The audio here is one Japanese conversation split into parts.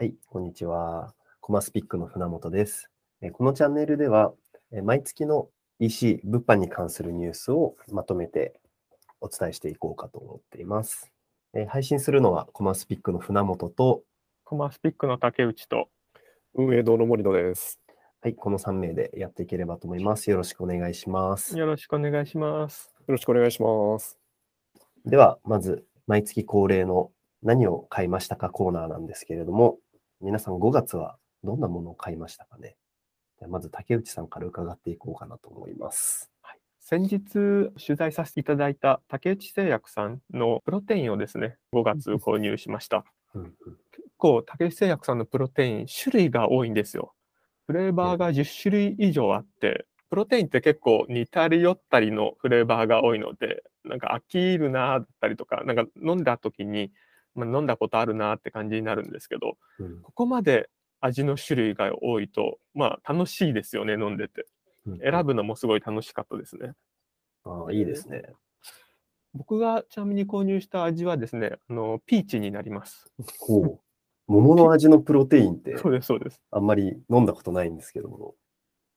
はい、こんにちは。コマスピックの船本です。えーこのチャンネルでは、えー毎月の EC、物販に関するニュースをまとめてお伝えしていこうかと思っています。えー配信するのはコマスピックの船本と、コマスピックの竹内と、運営堂の森野です。はい、この3名でやっていければと思います。よろしくお願いします。よろしくお願いします。よろしくお願いします。では、まず、毎月恒例の何を買いましたかコーナーなんですけれども、皆さん5月はどんなものを買いましたかね？まず竹内さんから伺っていこうかなと思います。先日取材させていただいた竹内製薬さんのプロテインをですね、5月購入しました。うんうん結構竹内製薬さんのプロテイン、種類が多いんですよ。フレーバーが10種類以上あって、プロテインって結構似たり寄ったりのフレーバーが多いので、なんか飽きるなーだったりとか、なんか飲んだ時に、まあ、飲んだことあるなーって感じになるんですけど、うんここまで味の種類が多いと、まあ楽しいですよね、飲んでて。うん選ぶのもすごい楽しかったですね。ああ、いいですね。僕がちなみに購入した味はですね、あのピーチになります。ほう。桃の味のプロテインってそうです、そうです。あんまり飲んだことないんですけども、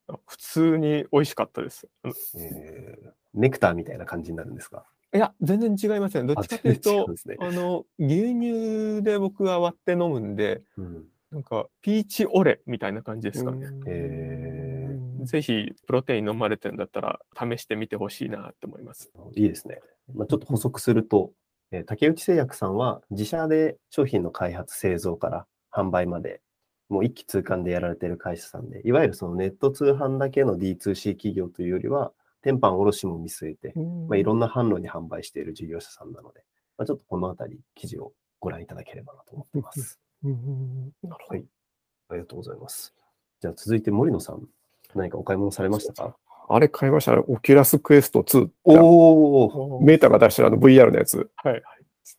あ普通に美味しかったです。うんえーネクターみたいな感じになるんですか？いや、全然違いません。どっちかというと全然違うんで、すね。あの牛乳で僕は割って飲むんで、うんなんかピーチオレみたいな感じですかね。えぜひプロテイン飲まれてるんだったら試してみてほしいなって思います。いいですね。まあ、ちょっと補足すると、えー竹内製薬さんは自社で商品の開発、製造から販売まで、もう一気通貫でやられている会社さんで、いわゆるそのネット通販だけの D2C 企業というよりは、店販卸も見据えて、まあ、いろんな販路に販売している事業者さんなので、まあ、ちょっとこのあたり、記事をご覧いただければなと思っています。うんなるほどはい。ありがとうございます。じゃあ続いて森野さん、何かお買い物されましたか？あれ買いましたね。オキュラスクエスト2。おおメタが出してるあの VR のやつ。はい。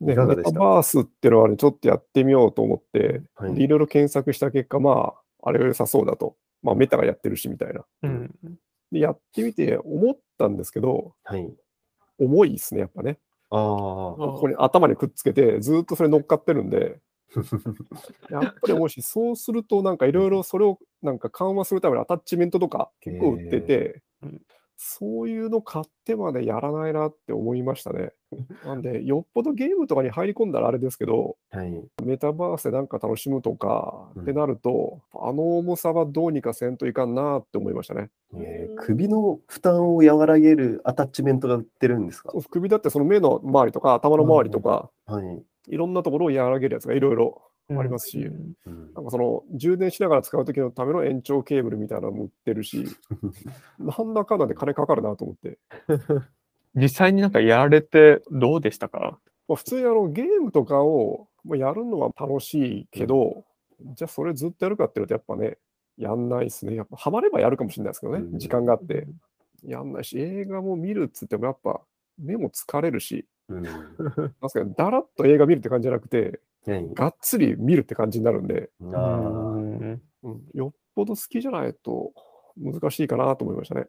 ね、いかがでした？メタバースっていうのはね、ちょっとやってみようと思って、はいでいろいろ検索した結果、まあ、あれが良さそうだと。まあ、メタがやってるし、みたいな。うん。で、やってみて思ったんですけど、はい。重いですね、やっぱね。ああ。ここに頭にくっつけて、ずっとそれ乗っかってるんで、やっぱりもしそうすると、なんかいろいろそれをなんか緩和するためのアタッチメントとか結構売っててへーうん、そういうの買ってまでやらないなって思いましたね。なんで、よっぽどゲームとかに入り込んだらあれですけど、はい。メタバースでなんか楽しむとかうんってなると、あの重さはどうにかせんといかんなって思いましたね。えー首の負担を和らげるアタッチメントが売ってるんですか？首だってその目の周りとか頭の周りとか、はい。いろんなところを和らげるやつがいろいろありますし、うんうんなんかその充電しながら使うときのための延長ケーブルみたいなのも売ってるし、なんだかんだで金かかるなと思って。実際になんかやられてどうでしたか？まあ、普通にあのゲームとかをまあやるのは楽しいけど、じゃあそれずっとやるかっていうとやっぱね、やんないですね。やっぱハマればやるかもしれないですけどね、うん時間があって。やんないし、映画も見るっつってもやっぱ目も疲れるし、うん。なんすかね、だらっと映画見るって感じじゃなくて、はい。がっつり見るって感じになるんで、ああ。うんうん、よっぽど好きじゃないと難しいかなと思いましたね。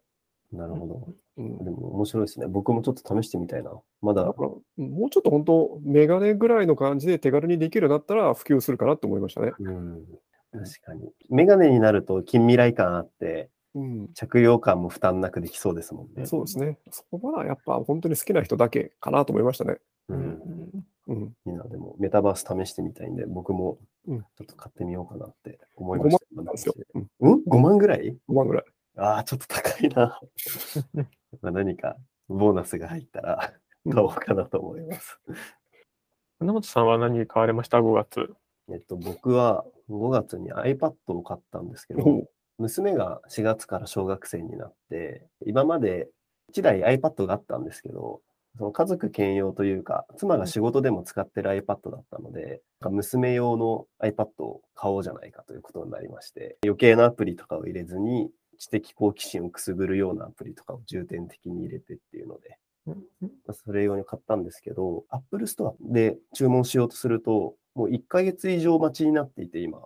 なるほど。うんでも面白いですね。僕もちょっと試してみたいな。まだだから、うんもうちょっと本当、メガネぐらいの感じで手軽にできるようになったら普及するかなと思いましたね。うん。確かに。メガネになると近未来感あって、うん、着用感も負担なくできそうですもんね。そうですね。そこまだやっぱ本当に好きな人だけかなと思いましたね。う。うんんうん。いいな、でも、メタバース試してみたいんで、僕もうんちょっと買ってみようかなって思いました。なんですよ。うん、うん ?5 万ぐらい？5万ぐらい。ああ、ちょっと高いな。まあ何かボーナスが入ったらうん買おうかなと思います。船本さんは何買われました ?5 月。えっと、僕は5月に iPad を買ったんですけど、娘が4月から小学生になって、今まで1台 iPad があったんですけど、その家族兼用というか、妻が仕事でも使ってる iPad だったので、娘用の iPad を買おうじゃないかということになりまして、余計なアプリとかを入れずに、知的好奇心をくすぐるようなアプリとかを重点的に入れてっていうので、それ用に買ったんですけど、Apple Store で注文しようとすると、もう1ヶ月以上待ちになっていて、今。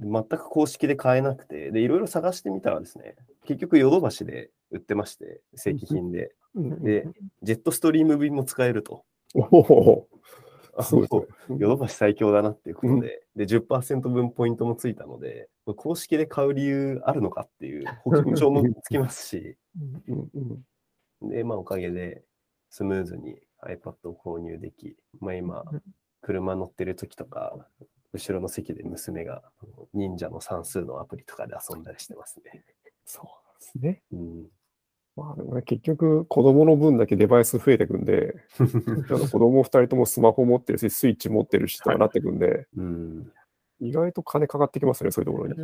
全く公式で買えなくて、で、いろいろ探してみたらですね、結局ヨドバシで売ってまして、正規品で。うんで、ジェットストリーム便も使えると。ヨドバシ最強だなっていうことで、で、10%分ポイントもついたので、公式で買う理由あるのかっていう 保険証もつきますし、で、まあおかげでスムーズに iPad を購入でき、まあ今うん、車乗ってる時とか、後ろの席で娘が忍者の算数のアプリとかで遊んだりしてますね。そうですね。うん、まあでもね、結局、子供の分だけデバイス増えてくんで、子供2人ともスマホ持ってるし、スイッチ持ってるしとかなってくんで、うん、意外と金かかってきますね、そういうところに。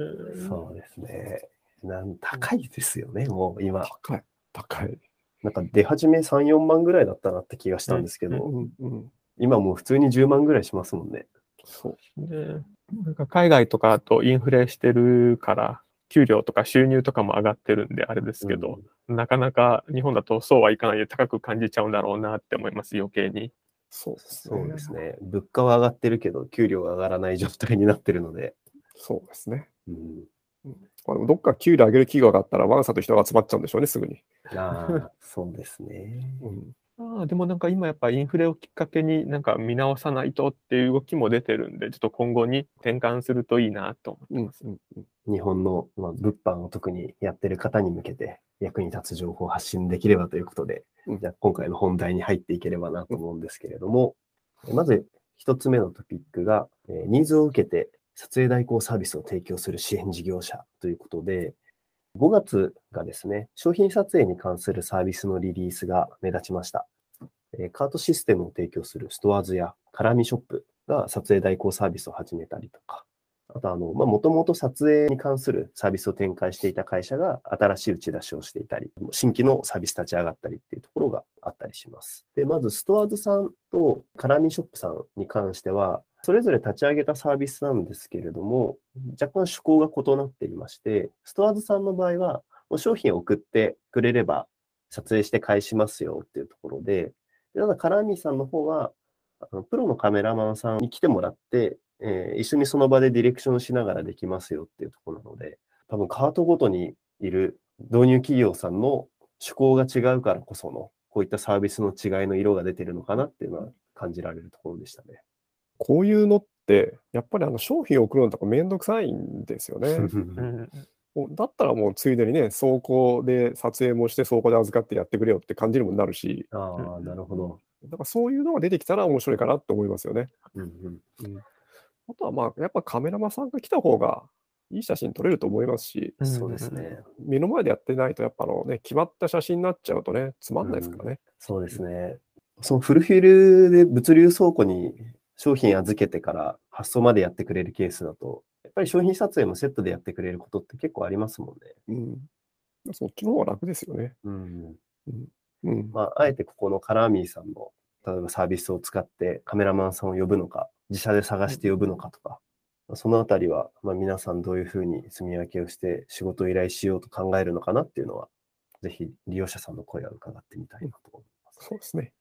そうですね。なん高いですよね、もう今。高い。高い。なんか出始め3、4万ぐらいだったなって気がしたんですけど、うんうん。今もう普通に10万ぐらいしますもんね。そう。で、なんか海外とかだとインフレしてるから、給料とか収入とかも上がってるんであれですけど、なかなか日本だとそうはいかないで高く感じちゃうんだろうなって思います、余計に。そうですそうですね。物価は上がってるけど、給料が上がらない状態になってるので。そうですね。うん、どっか給料上げる企業があったら、ワンサと人が集まっちゃうんでしょうね、すぐに。ああ、そうですね。うん、ああでもなんか今やっぱインフレをきっかけになんか見直さないとっていう動きも出てるんで、ちょっと今後に転換するといいなと思ってうんます。うんうん日本の、まあ、物販を特にやってる方に向けて役に立つ情報を発信できればということで、うんじゃあ今回の本題に入っていければなと思うんですけれども、まず一つ目のトピックが、えーニーズを受けて撮影代行サービスを提供する支援事業者ということで、5月がですね、商品撮影に関するサービスのリリースが目立ちました。カートシステムを提供するストアーズやカラミショップが撮影代行サービスを始めたりとか、あとあの、まあ、もともと撮影に関するサービスを展開していた会社が新しい打ち出しをしていたり、新規のサービス立ち上がったりっていうところがあったりします。で、まずストアーズさんとカラミショップさんに関しては、それぞれ立ち上げたサービスなんですけれども、若干趣向が異なっていまして、ストアーズさんの場合は、もう商品を送ってくれれば撮影して返しますよっていうところで、ただカラミさんの方は、プロのカメラマンさんに来てもらって、えー一緒にその場でディレクションしながらできますよっていうところなので、多分カートごとにいる導入企業さんの趣向が違うからこその、こういったサービスの違いの色が出てるのかなっていうのは感じられるところでしたね。こういうのって、やっぱりあの商品を送るのとかめんどくさいんですよね。だったらもうついでにね、倉庫で撮影もして倉庫で預かってやってくれよって感じにもなるし、ああ、なるほど。だからそういうのが出てきたら面白いかなって思いますよね。うんうんあとはまあ、やっぱカメラマンさんが来た方がいい写真撮れると思いますし、うんそうですね。目の前でやってないとやっぱあのね、決まった写真になっちゃうとね、つまんないですからね。そうですね。そのフルフィルで物流倉庫に商品預けてから発送までやってくれるケースだと、やっぱり商品撮影もセットでやってくれることって結構ありますもんね。うん。そっちの方が楽ですよね。うん。うん。まあ、あえてここのカラーミーさんの、例えばサービスを使ってカメラマンさんを呼ぶのか、自社で探して呼ぶのかとか、そのあたりは、まあ、皆さんどういうふうに積み分けをして仕事を依頼しようと考えるのかなっていうのは、ぜひ利用者さんの声を伺ってみたいなと思います。そうですね。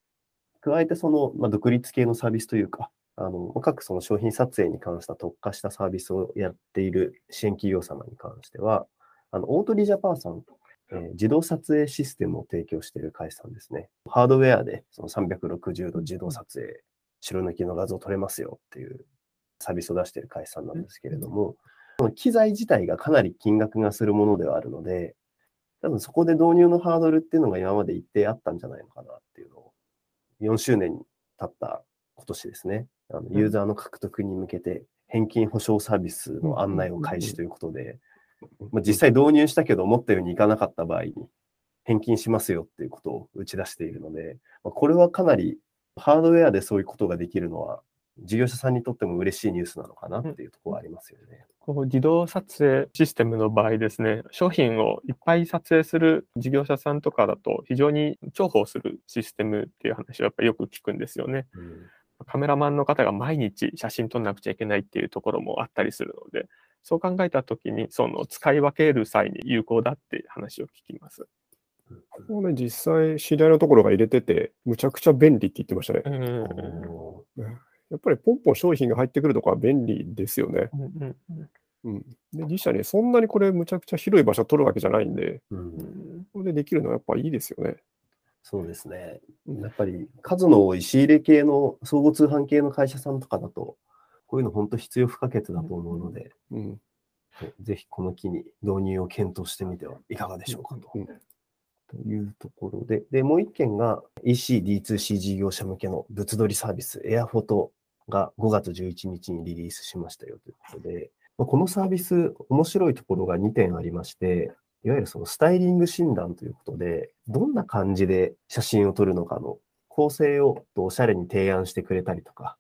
加えてその、まあ、独立系のサービスというか、あの各その商品撮影に関した特化したサービスをやっている支援企業様に関しては、あのオートリジャパーさん、えー自動撮影システムを提供している会社さんですね。ハードウェアでその360度自動撮影、白抜きの画像撮れますよっていうサービスを出している会社さんなんですけれども、この機材自体がかなり金額がするものではあるので、多分そこで導入のハードルっていうのが今まで一定あったんじゃないのかなっていうのを、4周年に経った今年ですね、あのユーザーの獲得に向けて返金保証サービスの案内を開始ということで、まあ、実際導入したけど思ったようにいかなかった場合に返金しますよっていうことを打ち出しているので、まあ、これはかなりハードウェアでそういうことができるのは事業者さんにとっても嬉しいニュースなのかなっていうところはありますよね。こう自動撮影システムの場合ですね、商品をいっぱい撮影する事業者さんとかだと非常に重宝するシステムっていう話をやっぱりよく聞くんですよね。うんカメラマンの方が毎日写真撮んなくちゃいけないっていうところもあったりするので、そう考えたときに、その使い分ける際に有効だっていう話を聞きます。これね、実際、知り合いのところが入れてて、むちゃくちゃ便利って言ってましたね。やっぱりポンポン商品が入ってくるとこは便利ですよね。うんうんうん。で、実際ね、そんなにこれむちゃくちゃ広い場所取るわけじゃないんで、ううんんこれでできるのはやっぱいいですよね。そうですね。うんやっぱり数の多い仕入れ系の総合通販系の会社さんとかだと、こういうの本当必要不可欠だと思うので、うん。ぜひこの機に導入を検討してみてはいかがでしょうかと。うんというところで、で、もう一件が ECD2C 事業者向けの物撮りサービス、エアフォトが5月11日にリリースしましたよということで、このサービス、面白いところが2点ありまして、いわゆるそのスタイリング診断ということで、どんな感じで写真を撮るのかの構成をおしゃれに提案してくれたりとか、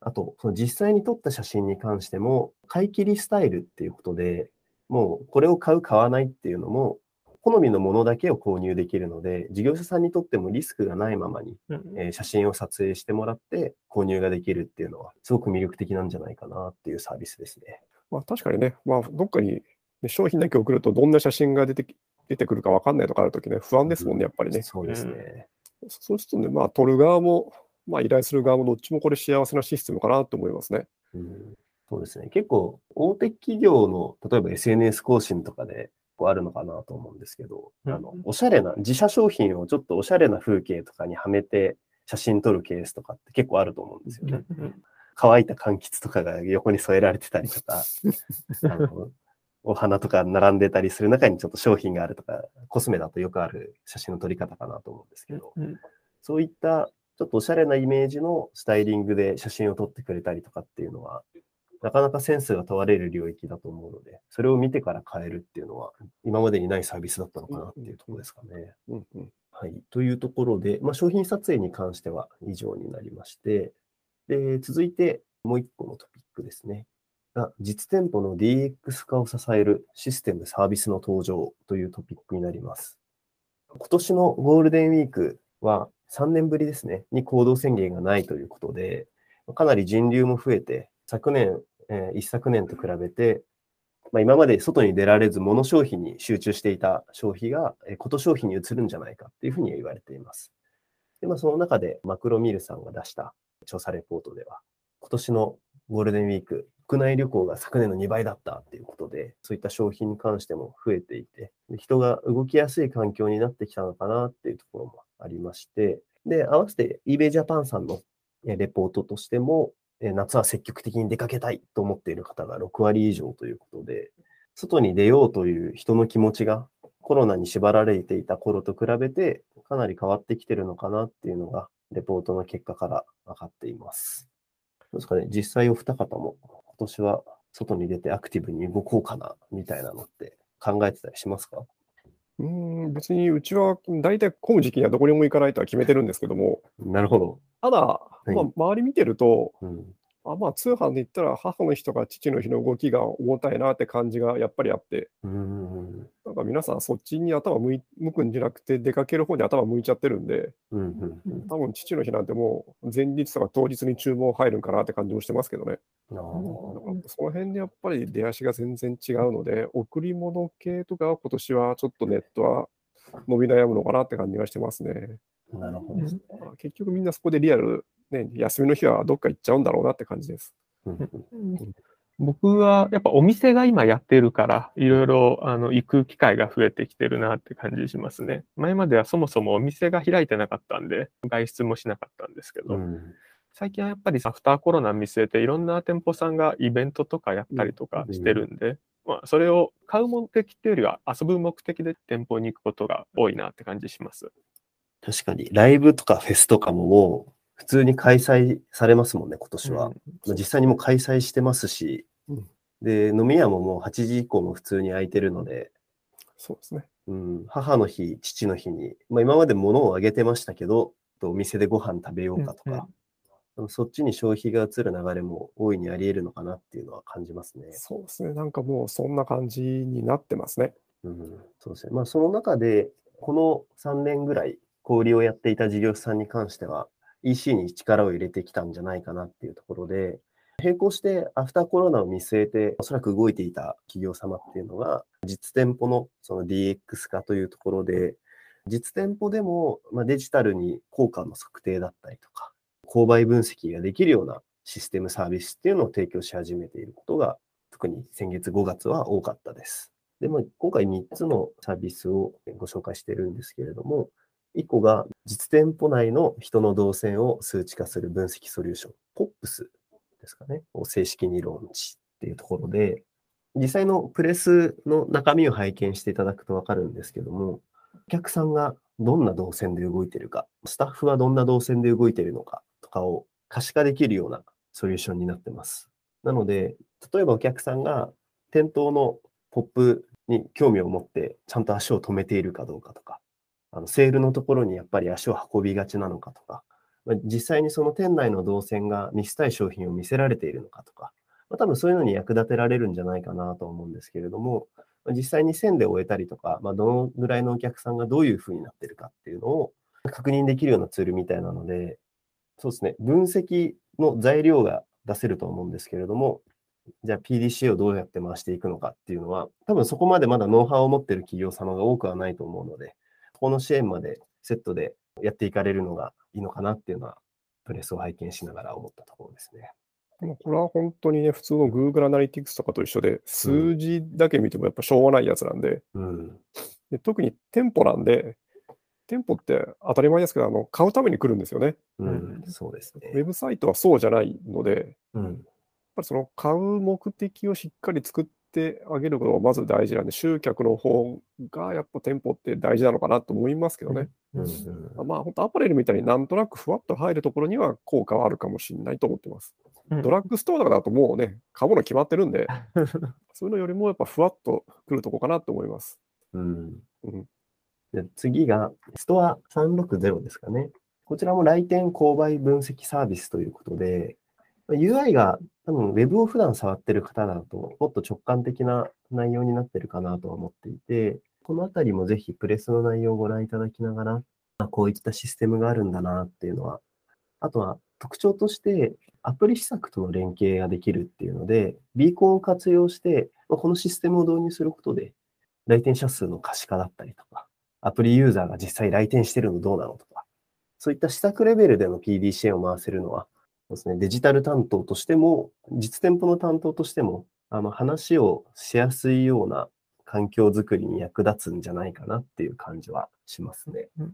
あと、その実際に撮った写真に関しても、買い切りスタイルっていうことで、もうこれを買う、買わないっていうのも、好みのものだけを購入できるので、事業者さんにとってもリスクがないままに、えー写真を撮影してもらって購入ができるっていうのは、すごく魅力的なんじゃないかなっていうサービスですね。まあ確かにね、まあどっかに、ね、商品だけ送るとどんな写真が出てき出てくるかわかんないとかあるときね、不安ですもんね、やっぱりね。そうですね。そうするとね、まあ撮る側も、まあ依頼する側もどっちもこれ幸せなシステムかなと思いますね。うんそうですね。結構、大手企業の、例えば SNS 更新とかで、こうあるのかなと思うんですけど、うんあの、おしゃれな、自社商品をちょっとおしゃれな風景とかにはめて写真撮るケースとかって結構あると思うんですよね。乾いた柑橘とかが横に添えられてたりとか、あのお花とか並んでたりする中にちょっと商品があるとか、コスメだとよくある写真の撮り方かなと思うんですけど、そういったちょっとおしゃれなイメージのスタイリングで写真を撮ってくれたりとかっていうのは、なかなかセンスが問われる領域だと思うので、それを見てから変えるっていうのは、今までにないサービスだったのかなっていうところですかね。うんうんはい。というところで、まあ、商品撮影に関しては以上になりまして、で、続いてもう一個のトピックですね。が、実店舗の DX 化を支えるシステムサービスの登場というトピックになります。今年のゴールデンウィークは3年ぶりですね、に行動宣言がないということで、かなり人流も増えて、昨年、えー一昨年と比べて、まあ、今まで外に出られず物消費に集中していた消費が、えーこと消費に移るんじゃないかっていうふうに言われています。で、まあ、その中でマクロミルさんが出した調査レポートでは、今年のゴールデンウィーク、国内旅行が昨年の2倍だったっていうことで、そういった消費に関しても増えていて、人が動きやすい環境になってきたのかなっていうところもありまして、で、合わせて eBay Japan さんのレポートとしても、夏は積極的に出かけたいと思っている方が6割以上ということで、外に出ようという人の気持ちがコロナに縛られていた頃と比べてかなり変わってきてるのかなっていうのがレポートの結果から分かっています。どうですかね、実際お二方も今年は外に出てアクティブに動こうかなみたいなのって考えてたりしますか？うーん、別にうちは大体混む時期にはどこにも行かないとは決めてるんですけども、なるほど。ただ、いまあ、周り見てると、うん、あまあ、通販で言ったら母の日とか父の日の動きが重たいなって感じがやっぱりあって、うーん。なんか皆さんそっちに頭向い向くんじゃなくて出かける方に頭向いちゃってるんで、うんうんうん多分父の日なんてもう前日とか当日に注文入るんかなって感じもしてますけどね。あーだからその辺でやっぱり出足が全然違うので、贈り物系とかは今年はちょっとネットは伸び悩むのかなって感じがしてますね。なるほどね。まあ結局みんなそこでリアル、ね、休みの日はどっか行っちゃうんだろうなって感じです。うんうん僕はやっぱお店が今やってるから、いろいろあの行く機会が増えてきてるなって感じしますね。前まではそもそもお店が開いてなかったんで、外出もしなかったんですけど、うん最近はやっぱりアフターコロナ見据えていろんな店舗さんがイベントとかやったりとかしてるんで、まあ、それを買う目的っていうよりは遊ぶ目的で店舗に行くことが多いなって感じします。確かに、ライブとかフェスとかももう普通に開催されますもんね、今年は。うんまあ実際にもう開催してますし、うんで、飲み屋ももう8時以降も普通に空いてるので、そうですね。うん、母の日、父の日に、まあ、今まで物をあげてましたけど、お店でご飯食べようかとか、うんうんそっちに消費が移る流れも大いにあり得るのかなっていうのは感じますね。そうですね。なんかもうそんな感じになってますね。うん、そうですね。まあ、その中で、この3年ぐらい、小売りをやっていた事業者さんに関しては、EC に力を入れてきたんじゃないかなっていうところで、並行してアフターコロナを見据えて、おそらく動いていた企業様っていうのが、実店舗のその DX 化というところで、実店舗でも、ま、デジタルに効果の測定だったりとか、購買分析ができるようなシステムサービスっていうのを提供し始めていることが、特に先月5月は多かったです。で、まあ、今回3つのサービスをご紹介してるんですけれども、1個が実店舗内の人の動線を数値化する分析ソリューション、POPS ですかね、を正式にローンチっていうところで、実際のプレスの中身を拝見していただくとわかるんですけども、お客さんがどんな動線で動いてるか、スタッフはどんな動線で動いてるのかとかを可視化できるようなソリューションになってます。なので、例えばお客さんが店頭のポップに興味を持ってちゃんと足を止めているかどうかとか、あのセールのところにやっぱり足を運びがちなのかとか、まあ実際にその店内の動線が見せたい商品を見せられているのかとか、まあ、多分そういうのに役立てられるんじゃないかなと思うんですけれども、まあ実際に線で終えたりとか、まあ、どのぐらいのお客さんがどういうふうになってるかっていうのを確認できるようなツールみたいなので、そうですね、分析の材料が出せると思うんですけれども、じゃあ PDCA をどうやって回していくのかっていうのは、多分そこまでまだノウハウを持ってる企業様が多くはないと思うので、この支援までセットでやっていかれるのがいいのかなっていうのは、プレスを拝見しながら思ったところですね。これは本当にね、普通の Google Analytics とかと一緒で、数字だけ見てもやっぱしょうがないやつなんで、うん。で特に店舗なんで、店舗って当たり前ですけど、あの買うために来るんですよね。うん、そうですウェね。ブサイトはそうじゃないので、やっうん。ぱりその買う目的をしっかり作ってあげることがまず大事なんで、集客の方がやっぱ店舗って大事なのかなと思いますけどね。うんうんまあ本当アパレルみたいになんとなくふわっと入るところには効果はあるかもしれないと思ってます。うんドラッグストアとかだともうね、買うもの決まってるんで、そういうのよりもやっぱふわっと来るとこかなと思います。うんうんで次が、ストア360ですかね。こちらも来店購買分析サービスということで、まあ UI が多分 Web を普段触ってる方だと、もっと直感的な内容になってるかなとは思っていて、このあたりもぜひプレスの内容をご覧いただきながら、あこういったシステムがあるんだなっていうのは、あとは特徴として、アプリ施策との連携ができるっていうので、ビーコンを活用して、まこのシステムを導入することで、来店者数の可視化だったりとか、アプリユーザーが実際来店してるのどうなのとか、そういった施策レベルでの PD 支援を回せるのは、そうですね、デジタル担当としても、実店舗の担当としても、あの話をしやすいような環境づくりに役立つんじゃないかなっていう感じはしますね。うん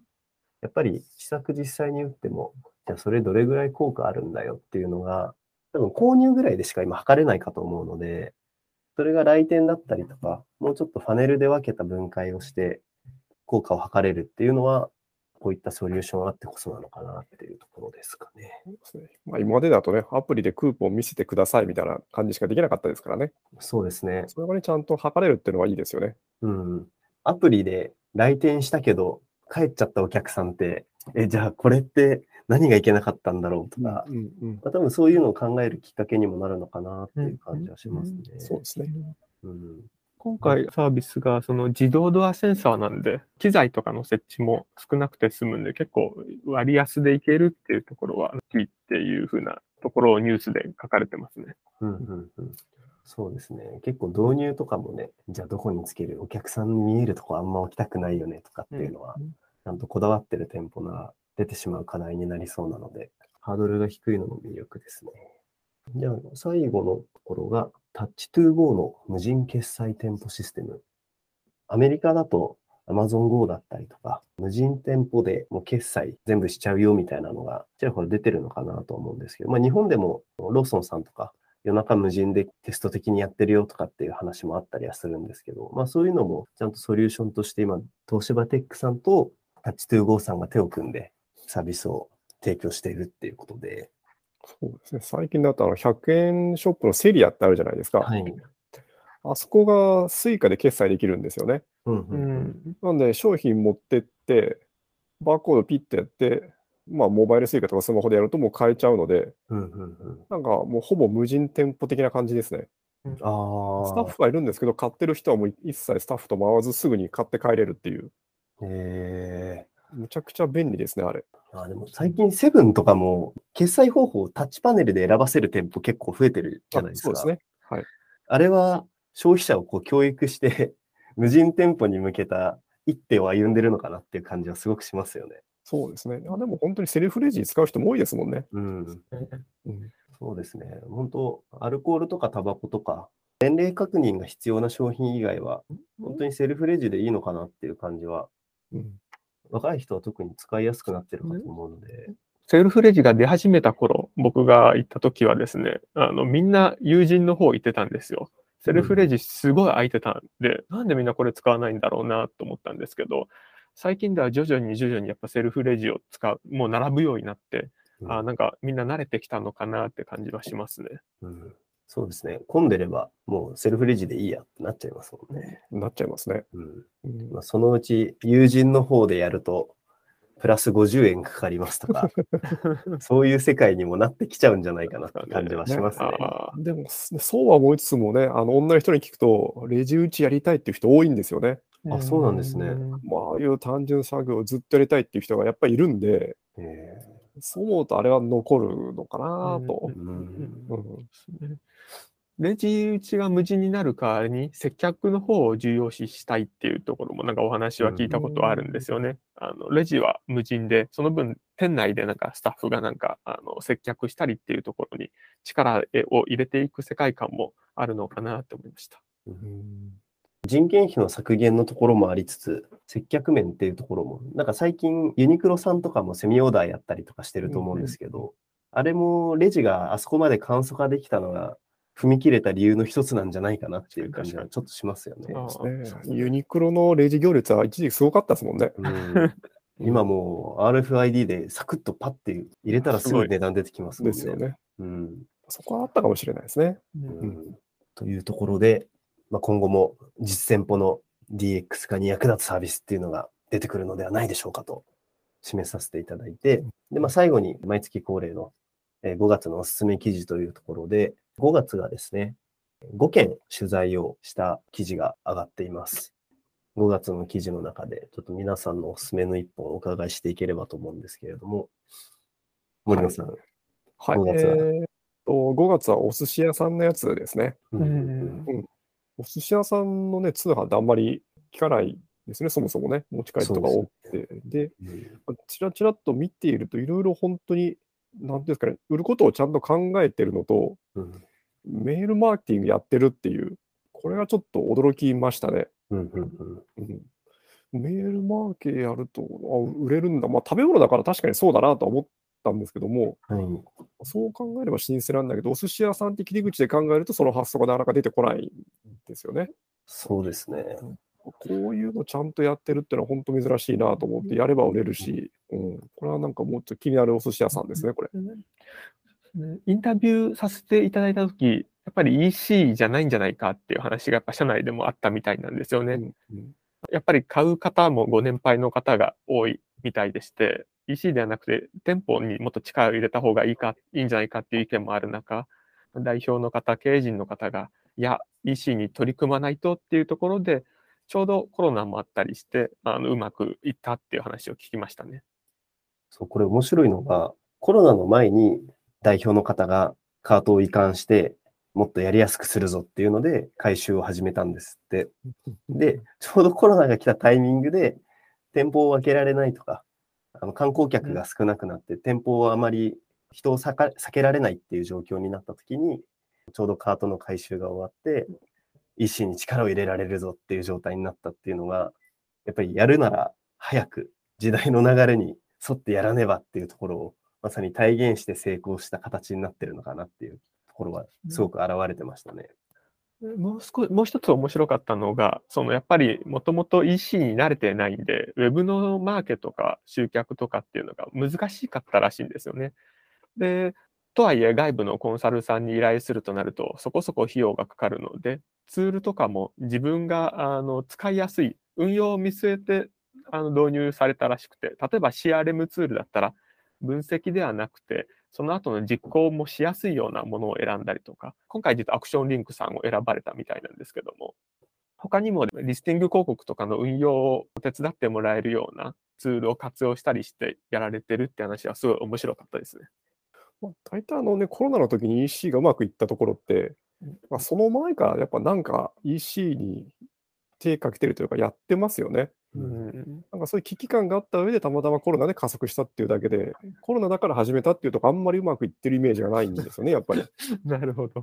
やっぱり施策実際に打っても、じゃあそれどれぐらい効果あるんだよっていうのが、多分購入ぐらいでしか今測れないかと思うので、それが来店だったりとか、もうちょっとファネルで分けた分解をして、効果を測れるっていうのは、こういったソリューションあってこそなのかなっていうところですかね。まあ、今までだとね、アプリでクーポン見せてくださいみたいな感じしかできなかったですからね。そうですね。それがね、ちゃんと測れるっていうのはいいですよね。うん。アプリで来店したけど、帰っちゃったお客さんって、え、じゃあこれって何がいけなかったんだろうとか、うんうんまあ、多分そういうのを考えるきっかけにもなるのかなっていう感じはしますね。そうですね。うん。今回サービスがその自動ドアセンサーなんで、機材とかの設置も少なくて済むんで、結構割安でいけるっていうところは、いいっていうふうなところをニュースで書かれてますね。うんうんうん。そうですね。結構導入とかもね、じゃあどこにつけるお客さんに見えるとこあんま置きたくないよねとかっていうのは、うんちゃんとこだわってる店舗なら出てしまう課題になりそうなので、ハードルが低いのも魅力ですね。じゃあ最後のところが、タッチトゥーゴーの無人決済店舗システム。アメリカだと Amazon Go だったりとか、無人店舗でもう決済全部しちゃうよみたいなのが、ちらほら出てるのかなと思うんですけど、まあ日本でもローソンさんとか夜中無人でテスト的にやってるよとかっていう話もあったりはするんですけど、まあそういうのもちゃんとソリューションとして今、東芝テックさんとタッチトゥーゴーさんが手を組んでサービスを提供しているっていうことで、そうですね。最近だとあの100円ショップのセリアってあるじゃないですか。はい。あそこがスイカで決済できるんですよね。うんううんうんん。なんで商品持ってって、バーコードピッてやって、まあモバイルスイカとかスマホでやるともう買えちゃうので、うんうんうんなんかもうほぼ無人店舗的な感じですね。ああ。スタッフがいるんですけど、買ってる人はもう一切スタッフと回らずすぐに買って帰れるっていう、へえむちゃくちゃ便利ですね、あれ。あでも最近セブンとかも決済方法をタッチパネルで選ばせる店舗結構増えてるじゃないですか。あそうですね。はい。あれは消費者をこう教育して、無人店舗に向けた一手を歩んでるのかなっていう感じはすごくしますよね。そうですね。あでも本当にセルフレジ使う人も多いですもんね。うん。うん、そうですね。本当アルコールとかタバコとか、年齢確認が必要な商品以外は、本当にセルフレジでいいのかなっていう感じはうん若い人は特に使いやすくなってるかと思うので、セルフレジが出始めた頃、僕が行った時はですね、あの、みんな友人の方行ってたんですよ。セルフレジすごい空いてたんで、なんでみんなこれ使わないんだろうなと思ったんですけど、最近では徐々に徐々にやっぱセルフレジを使う、もう並ぶようになって、うんあなんかみんな慣れてきたのかなって感じはしますね。うんそうですね。混んでれば、もうセルフレジでいいやってなっちゃいますもんね。なっちゃいますね。うんうんまあ、そのうち友人の方でやると、プラス50円かかりますとか、そういう世界にもなってきちゃうんじゃないかなって感じはしますね。あーでも、すそうは思いつつもね、あの、女の人に聞くと、レジ打ちやりたいっていう人多いんですよね。あそうなんですねうんまあ、ああいう単純作業をずっとやりたいっていう人がやっぱりいるんで、えそう思うとあれは残るのかなと。レジ打ちが無人になる代わりに接客の方を重要視したいっていうところもなん。かお話は聞いたことはあるん。ですよね。あのレジは無人で、その分店内でなん。かスタッフがなん。かあの接客したりっていうところに力を入れていく世界観もあるのかなと思いました。人件費の削減のところもありつつ、接客面っていうところも、なんか最近ユニクロさんとかもセミオーダーやったりとかしてると思うんですけど、あれもレジがあそこまで簡素化できたのが、踏み切れた理由の一つなんじゃないかなっていう感じはちょっとしますよね。ユニクロのレジ行列は一時期すごかったですもんね。うん今もう RFID でサクッとパッて入れたらすぐ値段出てきますもんね。ですよね。うんそこはあったかもしれないですね。うんというところで、まあ、今後も実店舗の DX 化に役立つサービスっていうのが出てくるのではないでしょうかと示させていただいて、で、まあ、最後に毎月恒例のえー5月のおすすめ記事というところで、5月がですね、5件取材をした記事が上がっています。5月の記事の中で、ちょっと皆さんのおすすめの一本をお伺いしていければと思うんですけれども、森野さん。はい。5月は？えーと5月はお寿司屋さんのやつですね。ううんお寿司屋さんのね、通販ってあんまり聞かないですね、そもそもね、持ち帰りとか多くて。でちらちらっと見ていると、いろいろ本当に、なんていうんですかね、売ることをちゃんと考えてるのと、うんメールマーケティングやってるっていう、これがちょっと驚きましたね。うんうんうんうんメールマーケやると、あ売れるんだ。まあ、食べ物だから確かにそうだなとは思ったんですけども、はいそう考えれば新鮮なんだけど、お寿司屋さんって切り口で考えると、その発想がなかなか出てこないんですよね。そうですね。こういうのちゃんとやってるってのは本当珍しいなと思って、やれば売れるし、うん、これはなんかもうちょっと気になるお寿司屋さんですね、これ。インタビューさせていただいたとき、やっぱり EC じゃないんじゃないかっていう話がやっぱ社内でもあったみたいなんですよね。うんうんやっぱり買う方もご年配の方が多いみたいでして、EC ではなくて店舗にもっと力を入れた方がいいか、いいんじゃないかっていう意見もある中、代表の方、経営陣の方が、いや、EC に取り組まないとっていうところで、ちょうどコロナもあったりして、あのうまくいったっていう話を聞きましたね。そう、これ面白いのが、コロナの前に代表の方がカートを移管して、もっとやりやすくするぞっていうので、回収を始めたんですって。で、ちょうどコロナが来たタイミングで、店舗を開けられないとか、あの観光客が少なくなって、店舗をあまり人を避けられないっていう状況になった時に、ちょうどカートの回収が終わって、EC に力を入れられるぞっていう状態になったっていうのが、やっぱりやるなら早く時代の流れに沿ってやらねばっていうところをまさに体現して成功した形になってるのかなっていうところはすごく現れてましたね。もう少、もう一つ面白かったのが、そのやっぱりもともと EC に慣れてないんで、ウェブのマーケとか集客とかっていうのが難しかったらしいんですよね。で、とはいえ外部のコンサルさんに依頼するとなると、そこそこ費用がかかるので、ツールとかも自分があの使いやすい、運用を見据えてあの導入されたらしくて、例えば CRM ツールだったら、分析ではなくて、その後の実行もしやすいようなものを選んだりとか、今回実はアクションリンクさんを選ばれたみたいなんですけども、他にもリスティング広告とかの運用を手伝ってもらえるようなツールを活用したりしてやられてるって話はすごい面白かったですね。まあ、大体あのね、コロナの時に EC がうまくいったところって、まあ、その前からやっぱなんか EC に手かけてるというかやってますよね。うんなんかそういう危機感があった上でたまたまコロナで加速したっていうだけで、コロナだから始めたっていうとこあんまりうまくいってるイメージがないんですよね、やっぱり。なるほど。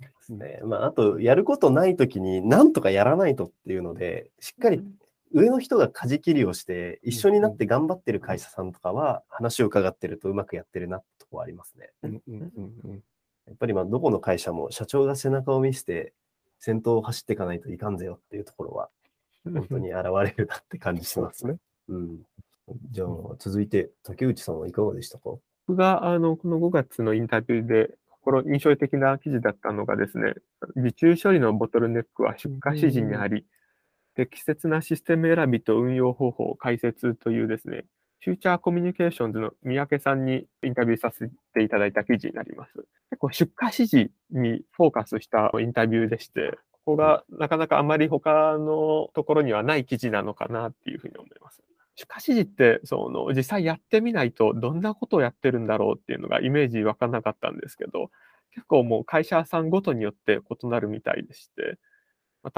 ですね。まあ、あと、やることないときに、なんとかやらないとっていうので、しっかり上の人が舵切りをして、一緒になって頑張ってる会社さんとかは、話を伺ってるとうまくやってるなってとこはありますね。うんうんうんうんやっぱりまあどこの会社も社長が背中を見せて、先頭を走っていかないといかんぜよっていうところは、本当に 現れるなって感じしま。すね。うん。じゃあ、続いて、竹内さんはいかがでしたか？僕があのこの5月のインタビューで心印象的な記事だったのがですね、受注処理のボトルネックは出荷指示にあり、適切なシステム選びと運用方法を解説というですね、フューチャーコミュニケーションズの三宅さんにインタビューさせていただいた記事になります。結構出荷指示にフォーカスしたインタビューでして、ここがなかなかあまり他のところにはない記事なのかなっていうふうに思います。出荷指示ってその実際やってみないとどんなことをやってるんだろうっていうのがイメージわかなかったんですけど結構もう会社さんごとによって異なるみたいでして、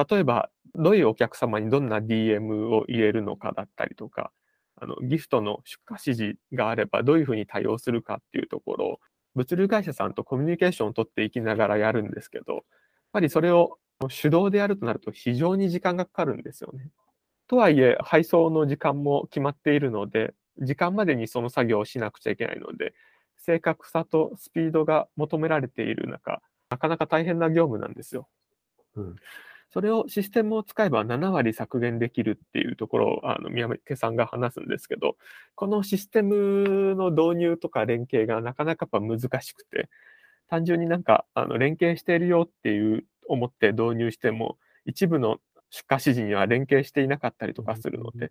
例えばどういうお客様にどんな DM を入れるのかだったりとかあのギフトの出荷指示があればどういうふうに対応するかっていうところ物流会社さんとコミュニケーションを取っていきながらやるんですけどやっぱりそれを手動でやるとなると非常に時間がかかるんですよね。とはいえ、配送の時間も決まっているので、時間までにその作業をしなくちゃいけないので、正確さとスピードが求められている中、なかなか大変な業務なんですよ。うんそれをシステムを使えば7割削減できるっていうところをあの宮家さんが話すんですけど、このシステムの導入とか連携がなかなかやっぱ難しくて、単純になんかあの連携しているよっていう思って導入しても、一部の出荷指示には連携していなかったりとかするので、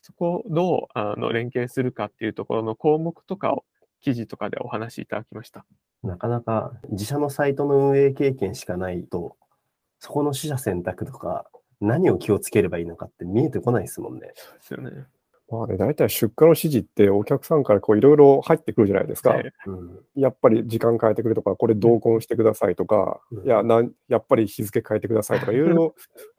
そこをどうあの連携するかっていうところの項目とかを記事とかでお話しいただきました。なかなか自社のサイトの運営経験しかないと、そこの取捨選択とか、何を気をつければいいのかって見えてこないですもんね。ですよね。まあね、大体出荷の指示ってお客さんからこういろいろ入ってくるじゃないですか。えうん。やっぱり時間変えてくれとか、これ同梱してくださいとか、うんいやなん、やっぱり日付変えてくださいとか、いろいろ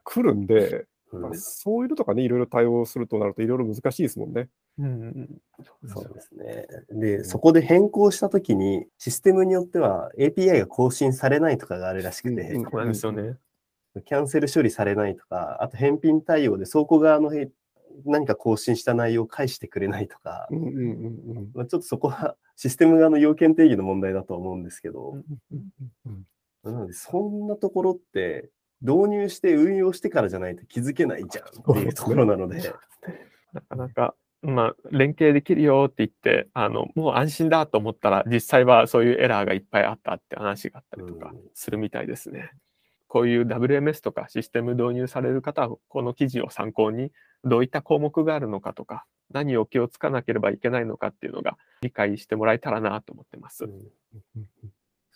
来るんで、うんまあそういうのとかね、いろいろ対応するとなると、いろいろ難しいですもんね。うんうんそうですね。で、そこで変更したときに、システムによっては API が更新されないとかがあるらしくて、うんそうなんですよね。キャンセル処理されないとか、あと返品対応で倉庫側のへ何か更新した内容を返してくれないとか、うんうんうんうん。まあ、ちょっとそこはシステム側の要件定義の問題だと思うんですけど、なのでそんなところって導入して運用してからじゃないと気づけないじゃんっていうところなので、なかなか、まあ、連携できるよって言って、あの、もう安心だと思ったら、実際はそういうエラーがいっぱいあったって話があったりとかうん。するみたいですね。こういう WMS とかシステム導入される方は、この記事を参考に、どういった項目があるのかとか、何を気をつかなければいけないのかっていうのが理解してもらえたらなと思ってます。うん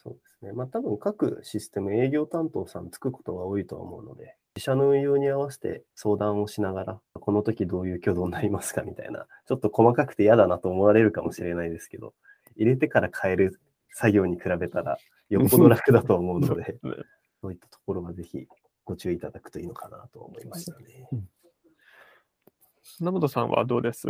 そうですね。まあ多分各システム営業担当さんつくことが多いとは思うので、自社の運用に合わせて相談をしながら、この時どういう挙動になりますかみたいな、ちょっと細かくて嫌だなと思われるかもしれないですけど、入れてから変える作業に比べたらよっぽど楽だと思うので、ねそういったところはぜひご注意いただくといいのかなと思いましたね。砂本さんはどうです？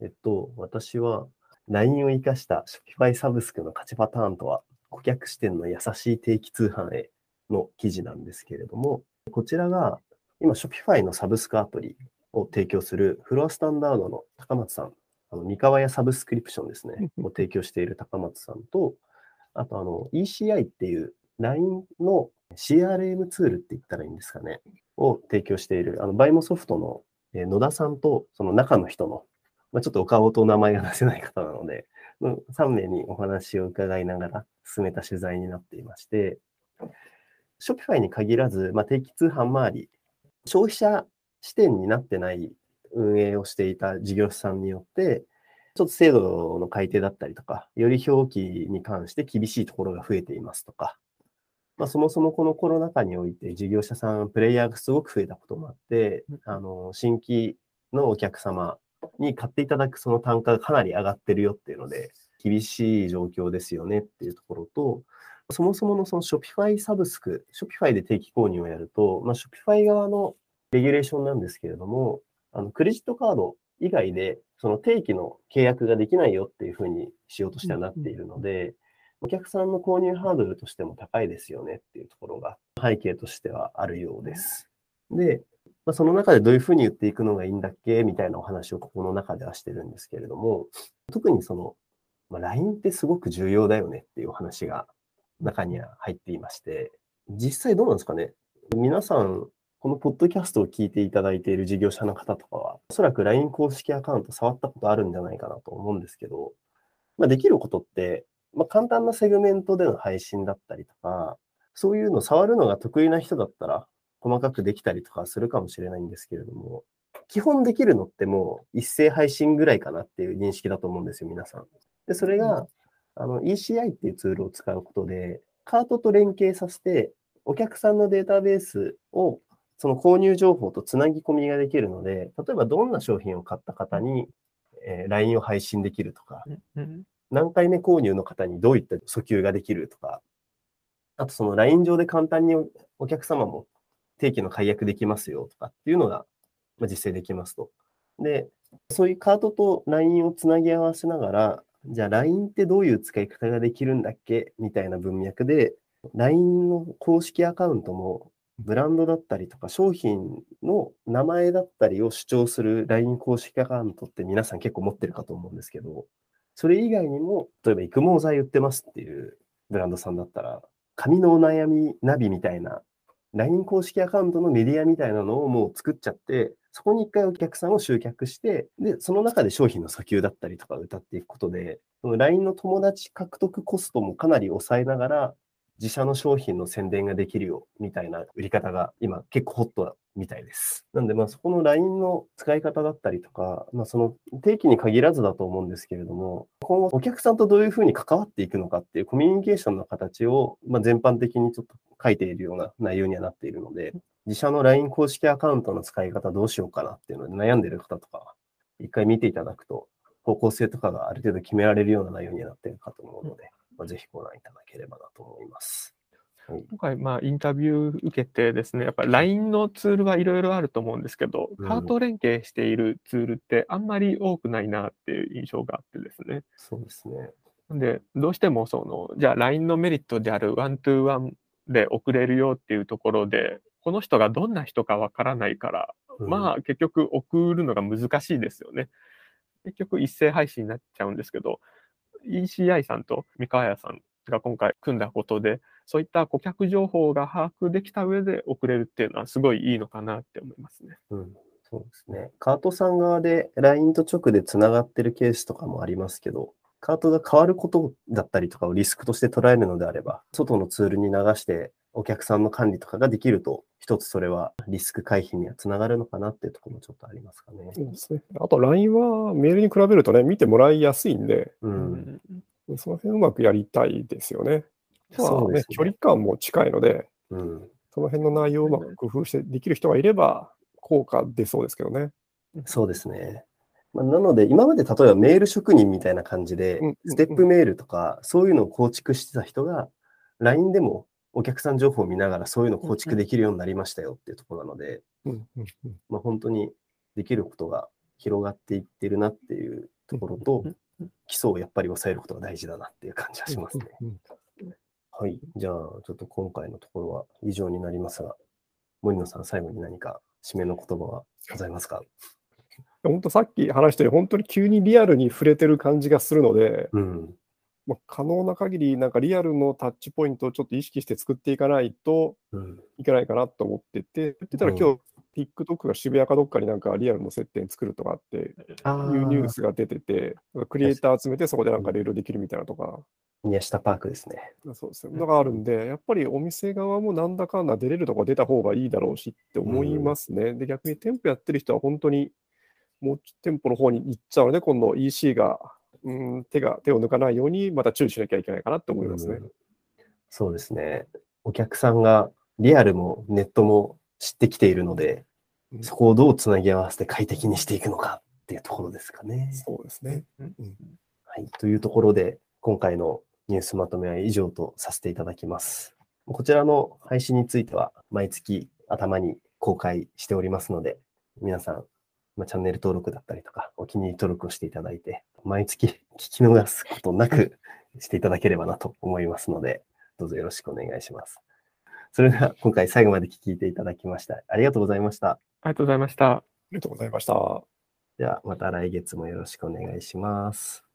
えっと、私は LINE を活かした Shopify サブスクの勝ちパターンとは、顧客視点の優しい定期通販への記事なんですけれども、こちらが今 Shopify のサブスクアプリを提供するフロアスタンダードの高松さん、あの三河屋サブスクリプションですね、を提供している高松さんと、あとあの ECI っていう LINE の CRM ツールって言ったらいいんですかね、を提供している、あのバイモソフトのえ野田さんとその中の人のまあ、ちょっとお顔とお名前が 出せない方なので、うん3名にお話を伺いながら進めた取材になっていまして、Shopify に限らず、まあ、定期通販周り、消費者視点になってない運営をしていた事業者さんによって、ちょっと制度の改定だったりとか、より表記に関して厳しいところが増えていますとか、まあ、そもそもこのコロナ禍において事業者さん、プレイヤーがすごく増えたこともあって、あの新規のお客様に買っていただくその単価がかなり上がってるよっていうので、厳しい状況ですよねっていうところと、そもそものその Shopify サブスク、Shopify で定期購入をやると、まあ、Shopify 側のレギュレーションなんですけれども、あのクレジットカード以外でその定期の契約ができないよっていうふうにしようとしてはなっているので、お客さんの購入ハードルとしても高いですよねっていうところが背景としてはあるようです。で、まあ、その中でどういうふうに言っていくのがいいんだっけみたいなお話をここの中ではしてるんですけれども、特にその、まあ、LINE ってすごく重要だよねっていうお話が中には入っていまして、実際どうなんですかね？皆さん、このポッドキャストを聞いていただいている事業者の方とかは、おそらく LINE 公式アカウント触ったことあるんじゃないかなと思うんですけど、まあ、できることって、まあ、簡単なセグメントでの配信だったりとか、そういうの触るのが得意な人だったら、細かくできたりとかするかもしれないんですけれども、基本できるのってもう一斉配信ぐらいかなっていう認識だと思うんですよ、皆さん。で、それが、あの ECI っていうツールを使うことで、カートと連携させて、お客さんのデータベースをその購入情報とつなぎ込みができるので、例えばどんな商品を買った方に、えー LINE を配信できるとか、うん何回目購入の方にどういった訴求ができるとか、あとその LINE 上で簡単にお客様も定期の解約できますよとかっていうのが実践できますと。で、そういうカートと LINE をつなぎ合わせながら、じゃあ LINE ってどういう使い方ができるんだっけみたいな文脈で、LINE の公式アカウントもブランドだったりとか商品の名前だったりを主張する LINE 公式アカウントって皆さん結構持ってるかと思うんですけど、それ以外にも、例えば育毛剤売ってますっていうブランドさんだったら、紙のお悩みナビみたいな LINE 公式アカウントのメディアみたいなのをもう作っちゃって、そこに一回お客さんを集客して、で、その中で商品の訴求だったりとか歌っていくことで、の LINE の友達獲得コストもかなり抑えながら、自社の商品の宣伝ができるよ、みたいな売り方が今結構ホットだみたいです。なんで、まあそこの LINE の使い方だったりとか、まあその定期に限らずだと思うんですけれども、今後お客さんとどういうふうに関わっていくのかっていうコミュニケーションの形を、まあ、全般的にちょっと書いているような内容にはなっているので、自社の LINE 公式アカウントの使い方どうしようかなっていうので悩んでる方とかは、一回見ていただくと、方向性とかがある程度決められるような内容になっているかと思うので、まあ、ぜひご覧いただければなと思います。はい今回、まあ、インタビュー受けてですね、やっぱり LINE のツールはいろいろあると思うんですけど、うんカート連携しているツールってあんまり多くないなっていう印象があってですね。そうですね。で、どうしてもその、じゃあ LINE のメリットであるワントゥーワンで送れるよっていうところで、この人がどんな人かわからないから、うんまあ結局送るのが難しいですよね。結局一斉配信になっちゃうんですけど、ECI さんと三河屋さんが今回組んだことで、そういった顧客情報が把握できた上で送れるっていうのはすごいいいのかなって思いますね。うん、そうですね。カートさん側で LINE と直でつながってるケースとかもありますけど、カートが変わることだったりとかをリスクとして捉えるのであれば、外のツールに流してお客さんの管理とかができると、一つそれはリスク回避にはつながるのかなっていうところもちょっとありますかね。そうですね。あと LINE はメールに比べるとね、見てもらいやすいんで、う。うんその辺うまくやりたいですよね。まあそうですね距離感も近いので、うん。その辺の内容をうまく工夫してできる人がいれば、効果出そうですけどね。そうですね。まあ、なので、今まで例えばメール職人みたいな感じでステップメールとか、そういうのを構築してた人が、LINE でもお客さん情報を見ながらそういうのを構築できるようになりましたよっていうところなので、まあ、本当にできることが広がっていってるなっていうところとうん、基礎をやっぱり抑えることが大事だなっていう感じがしますね。はい。じゃあ、ちょっと今回のところは以上になりますが、森野さん、最後に何か締めの言葉はございますか？本当さっき話したように、本当に急にリアルに触れてる感じがするので、うん。まあ、可能な限り、なんかリアルのタッチポイントをちょっと意識して作っていかないとうん。いけないかなと思ってて、って言ったらうん今日、TikTok が渋谷かどっかになんかリアルの接点作るとかってあいうニュースが出てて、クリエイター集めてそこでなんかいろいろできるみたいなとか、宮下パークですね。そうですね。のがあるんで、やっぱりお店側もなんだかんだ出れるとこ出た方がいいだろうしって思いますね。で、逆に店舗やってる人は本当にもう店舗の方に行っちゃうので、今度 EC が、うん、手が、手を抜かないようにまた注意しなきゃいけないかなって思いますね。うんそうですね。お客さんがリアルもネットも知ってきているので、うんそこをどうつなぎ合わせて快適にしていくのかっていうところですかね。そうですね。はい。というところで、今回のニュースまとめは以上とさせていただきます。こちらの配信については、毎月頭に公開しておりますので、皆さん、まあ、チャンネル登録だったりとか、お気に入り登録をしていただいて、毎月 聞き逃すことなく していただければなと思いますので、どうぞよろしくお願いします。それでは、今回最後まで聞いていただきました。ありがとうございました。ありがとうございました。ありがとうございました。では、また来月もよろしくお願いします。